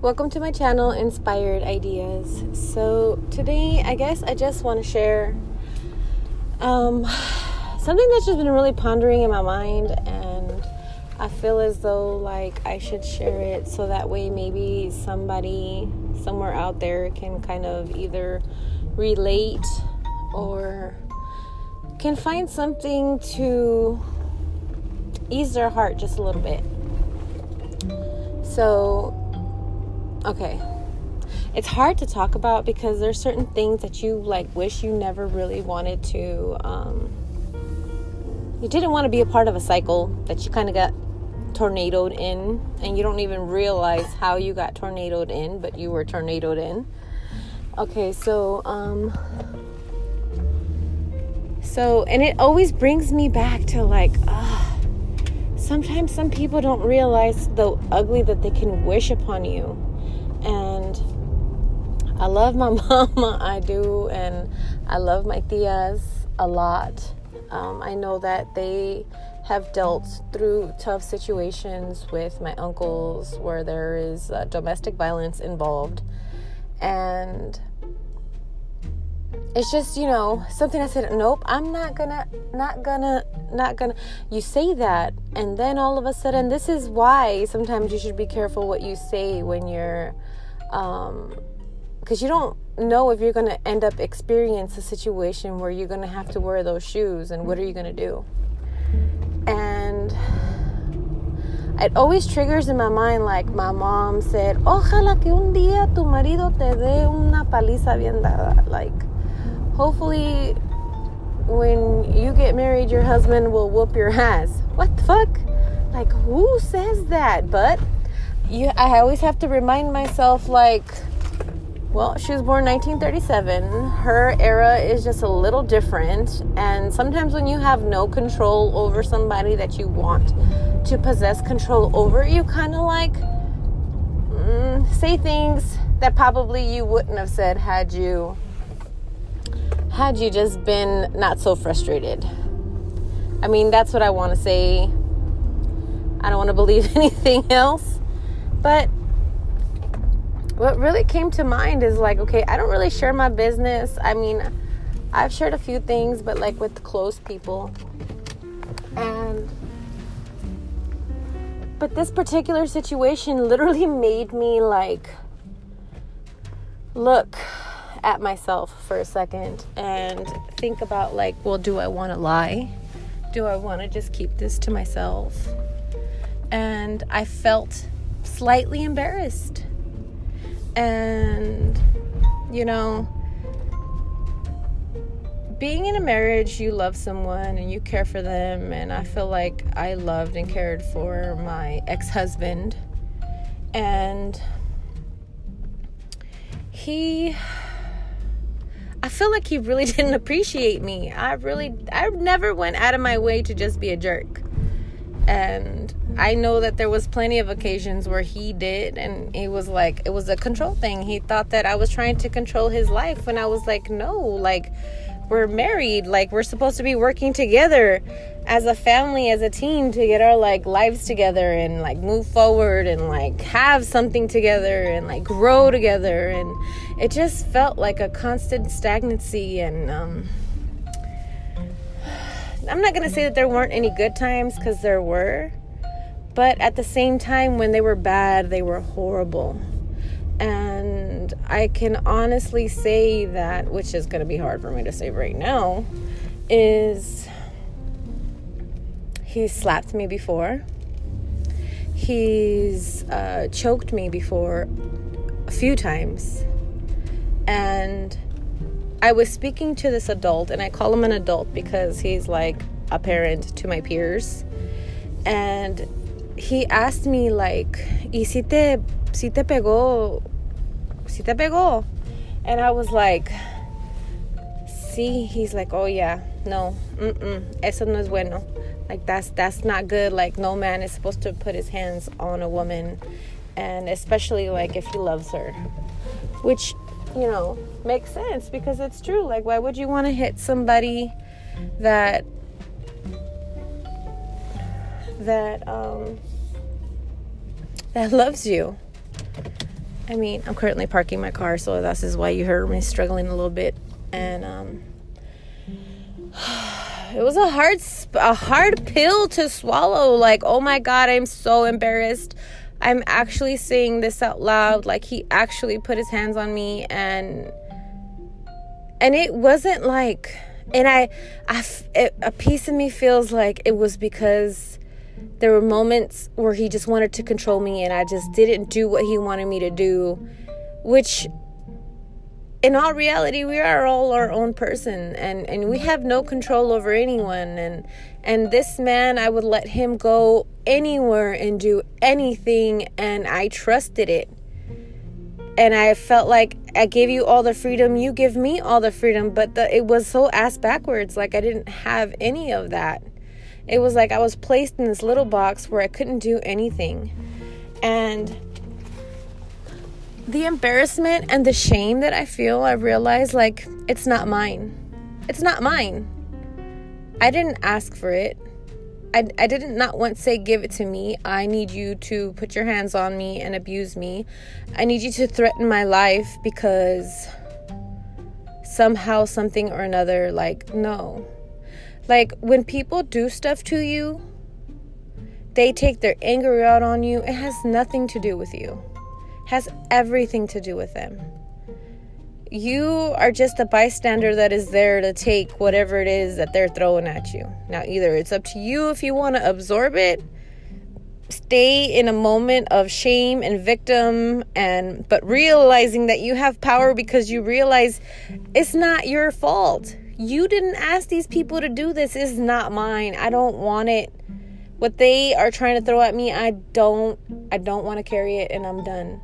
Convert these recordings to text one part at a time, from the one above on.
Welcome to my channel, Inspired Ideas. So, today I guess I just want to share um, something that's just been really pondering in my mind, and I feel as though like I should share it so that way maybe somebody somewhere out there can kind of either relate or can find something to ease their heart just a little bit. So, okay. It's hard to talk about because there's certain things that you like wish you never really wanted to um, you didn't want to be a part of a cycle that you kind of got tornadoed in and you don't even realize how you got tornadoed in, but you were tornadoed in. Okay, so um so and it always brings me back to like ah sometimes some people don't realize the ugly that they can wish upon you. I love my mama, I do, and I love my tias a lot. Um, I know that they have dealt through tough situations with my uncles where there is uh, domestic violence involved. And it's just, you know, something I said, nope, I'm not gonna, not gonna, not gonna. You say that, and then all of a sudden, this is why sometimes you should be careful what you say when you're, um, because you don't know if you're gonna end up experience a situation where you're gonna have to wear those shoes, and what are you gonna do? And it always triggers in my mind, like my mom said, ojalá que un día tu marido te dé una paliza bien dada, like hopefully when you get married your husband will whoop your ass. What the fuck? Like who says that? But you i always have to remind myself like well she was born 1937 her era is just a little different and sometimes when you have no control over somebody that you want to possess control over you kind of like mm, say things that probably you wouldn't have said had you had you just been not so frustrated? I mean, that's what I want to say. I don't want to believe anything else. But what really came to mind is like, okay, I don't really share my business. I mean, I've shared a few things, but like with close people. And but this particular situation literally made me like look at myself for a second and think about like, well, do I want to lie? Do I want to just keep this to myself? And I felt slightly embarrassed. And you know, being in a marriage, you love someone and you care for them. And I feel like I loved and cared for my ex husband. And he I feel like he really didn't appreciate me. I really, I never went out of my way to just be a jerk. And I know that there was plenty of occasions where he did, and it was like, it was a control thing. He thought that I was trying to control his life, when I was like, no, like, we're married like we're supposed to be working together as a family as a team to get our like lives together and like move forward and like have something together and like grow together and it just felt like a constant stagnancy and um I'm not to say that there weren't any good times cuz there were but at the same time when they were bad they were horrible and I can honestly say that, which is going to be hard for me to say right now, is he slapped me before. He's uh, choked me before a few times. And I was speaking to this adult, and I call him an adult because he's like a parent to my peers. And he asked me, like, ¿y si te si te pegó, si te pegó. And I was like, see, he's like, oh yeah, no, mm-mm, eso no es bueno. Like that's that's not good. Like no man is supposed to put his hands on a woman, and especially like if he loves her, which you know makes sense because it's true. Like why would you want to hit somebody that that um that loves you? I mean, I'm currently parking my car, so this is why you heard me struggling a little bit. And um, it was a hard, a hard pill to swallow. Like, oh my god, I'm so embarrassed. I'm actually saying this out loud. Like, he actually put his hands on me, and and it wasn't like, and I, I, it, a piece of me feels like it was because there were moments where he just wanted to control me and I just didn't do what he wanted me to do, which in all reality we are all our own person and and we have no control over anyone and and this man I would let him go anywhere and do anything and I trusted it and I felt like I gave you all the freedom, you give me all the freedom, but the, it was so ass backwards. Like I didn't have any of that. It was like I was placed in this little box where I couldn't do anything. And the embarrassment and the shame that I feel, I realize like it's not mine. It's not mine. I didn't ask for it. I, I didn't not once say give it to me. I need you to put your hands on me and abuse me. I need you to threaten my life because somehow something or another like no. Like when people do stuff to you, they take their anger out on you. It has nothing to do with you. It has everything to do with them. You are just a bystander that is there to take whatever it is that they're throwing at you. Now, either it's up to you if you want to absorb it, stay in a moment of shame and victim and but realizing that you have power because you realize it's not your fault you didn't ask these people to do this. It's not mine. I don't want it. What they are trying to throw at me, I don't I don't want to carry it and I'm done.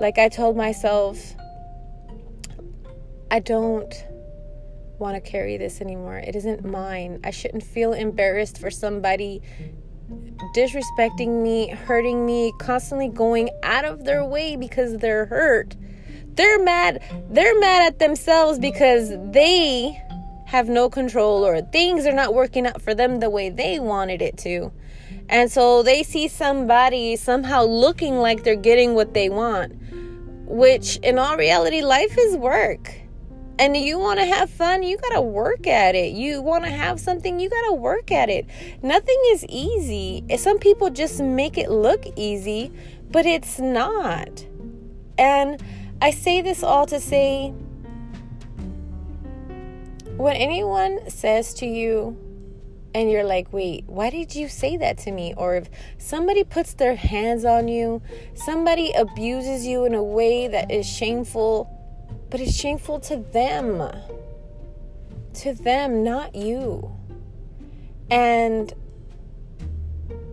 Like I told myself I don't want to carry this anymore. It isn't mine. I shouldn't feel embarrassed for somebody disrespecting me, hurting me, constantly going out of their way because they're hurt. They're mad. They're mad at themselves because they have no control or things are not working out for them the way they wanted it to. And so they see somebody somehow looking like they're getting what they want, which in all reality, life is work. And you want to have fun, you got to work at it. You want to have something, you got to work at it. Nothing is easy. Some people just make it look easy, but it's not. And I say this all to say when anyone says to you, and you're like, wait, why did you say that to me? Or if somebody puts their hands on you, somebody abuses you in a way that is shameful, but it's shameful to them. To them, not you. And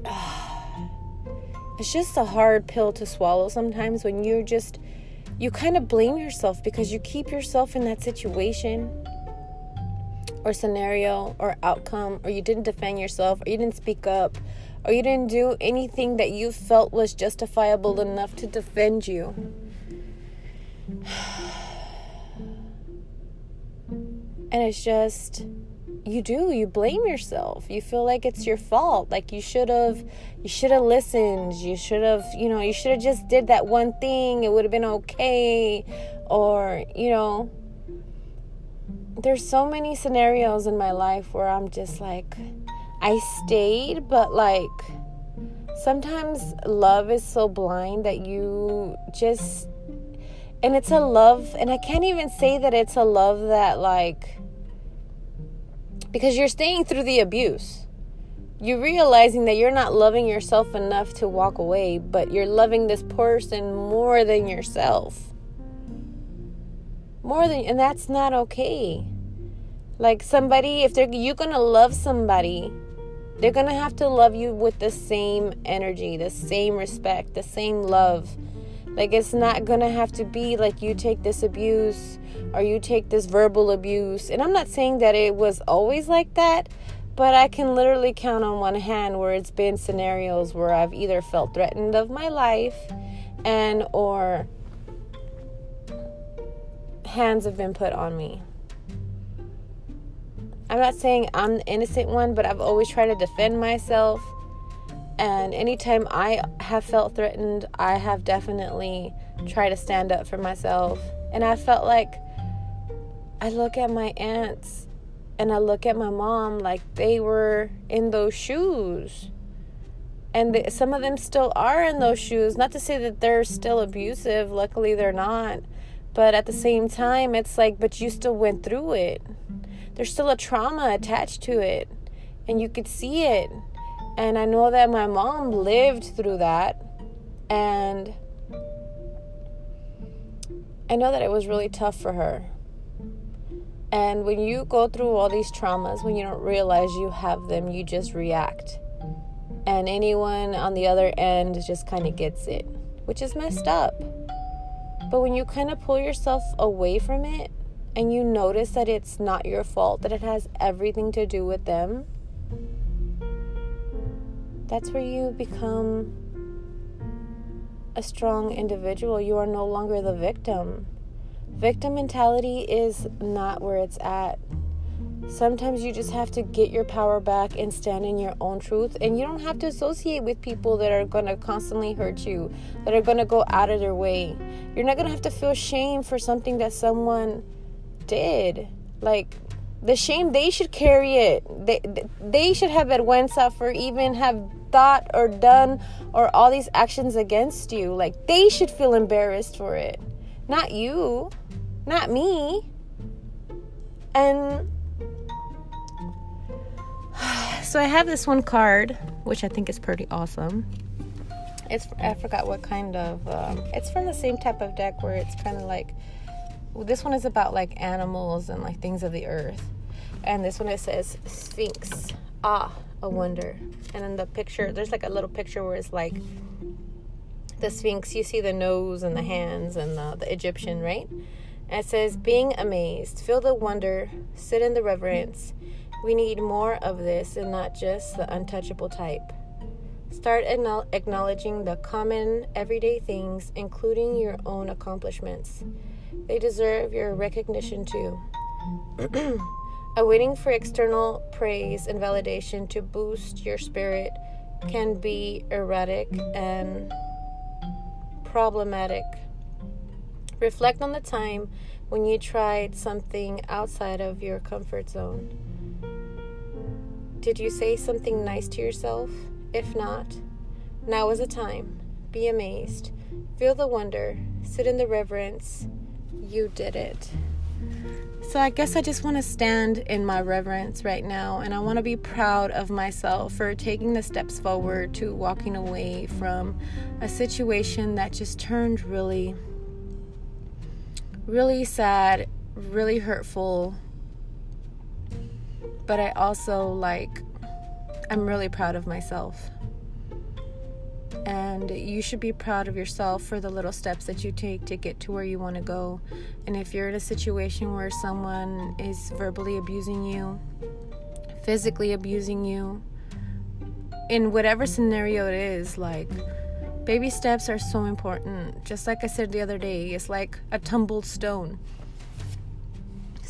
uh, it's just a hard pill to swallow sometimes when you're just, you kind of blame yourself because you keep yourself in that situation or scenario or outcome, or you didn't defend yourself, or you didn't speak up, or you didn't do anything that you felt was justifiable enough to defend you. And it's just, you do, you blame yourself. You feel like it's your fault. Like you should have, you should have listened. You should have, you know, you should have just did that one thing. It would have been okay. Or, you know, there's so many scenarios in my life where I'm just like, I stayed, but like, sometimes love is so blind that you just, and it's a love, and I can't even say that it's a love that, like, because you're staying through the abuse. You're realizing that you're not loving yourself enough to walk away, but you're loving this person more than yourself more than and that's not okay. Like somebody if they're you're gonna love somebody they're gonna have to love you with the same energy the same respect the same love. Like it's not gonna have to be like you take this abuse or you take this verbal abuse. And i'm not saying that it was always like that but i can literally count on one hand where it's been scenarios where i've either felt threatened of my life and or hands have been put on me. I'm not saying I'm the innocent one, but I've always tried to defend myself. And anytime I have felt threatened, I have definitely tried to stand up for myself. And I felt like I look at my aunts and I look at my mom like they were in those shoes. And some of them still are in those shoes. Not to say that they're still abusive, luckily they're not. But at the same time, it's like, but you still went through it. There's still a trauma attached to it. And you could see it. And I know that my mom lived through that. And I know that it was really tough for her. And when you go through all these traumas, when you don't realize you have them, you just react. And anyone on the other end just kind of gets it, which is messed up. But when you kind of pull yourself away from it and you notice that it's not your fault, that it has everything to do with them, that's where you become a strong individual. You are no longer the victim. Victim mentality is not where it's at. Sometimes you just have to get your power back and stand in your own truth. And you don't have to associate with people that are going to constantly hurt you, that are going to go out of their way. You're not going to have to feel shame for something that someone did. Like, the shame, they should carry it. They, they should have vergüenza for even have thought or done or all these actions against you. Like, they should feel embarrassed for it. Not you. Not me. And so I have this one card, which I think is pretty awesome. It's I forgot what kind of. Um, it's from the same type of deck where it's kind of like. This one is about like animals and like things of the earth, and this one it says Sphinx. Ah, a wonder. And in the picture, there's like a little picture where it's like the Sphinx. You see the nose and the hands and the, the Egyptian, right? And it says, being amazed, feel the wonder, sit in the reverence we need more of this and not just the untouchable type. Start acknowledging the common, everyday things, including your own accomplishments. They deserve your recognition too. Awaiting for external praise and validation to boost your spirit can be erratic and problematic. Reflect on the time when you tried something outside of your comfort zone. Did you say something nice to yourself? If not, now is the time. Be amazed. Feel the wonder. Sit in the reverence. You did it. So I guess I just want to stand in my reverence right now and I want to be proud of myself for taking the steps forward to walking away from a situation that just turned really really sad, really hurtful, but I also like, I'm really proud of myself. And you should be proud of yourself for the little steps that you take to get to where you want to go. And if you're in a situation where someone is verbally abusing you, physically abusing you, in whatever scenario it is, like, baby steps are so important. Just like I said the other day, it's like a tumbled stone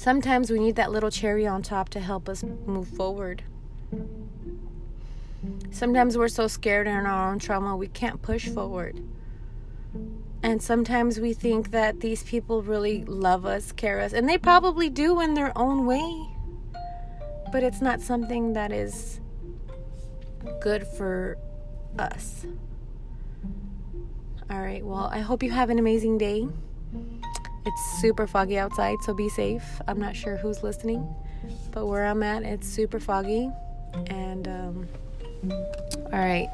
Sometimes we need that little cherry on top to help us move forward. Sometimes we're so scared in our own trauma we can't push forward. And sometimes we think that these people really love us, care us, and they probably do in their own way. But it's not something that is good for us. All right, well, I hope you have an amazing day. It's super foggy outside, so be safe. I'm not sure who's listening, but where I'm at, it's super foggy. And, um, all right.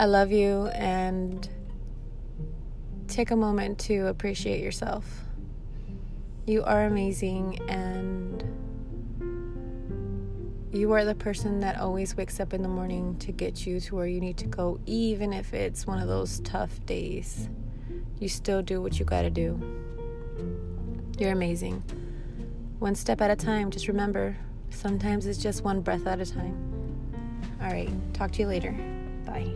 I love you and take a moment to appreciate yourself. You are amazing and you are the person that always wakes up in the morning to get you to where you need to go, even if it's one of those tough days. You still do what you gotta do. You're amazing. One step at a time, just remember, sometimes it's just one breath at a time. All right, talk to you later. Bye.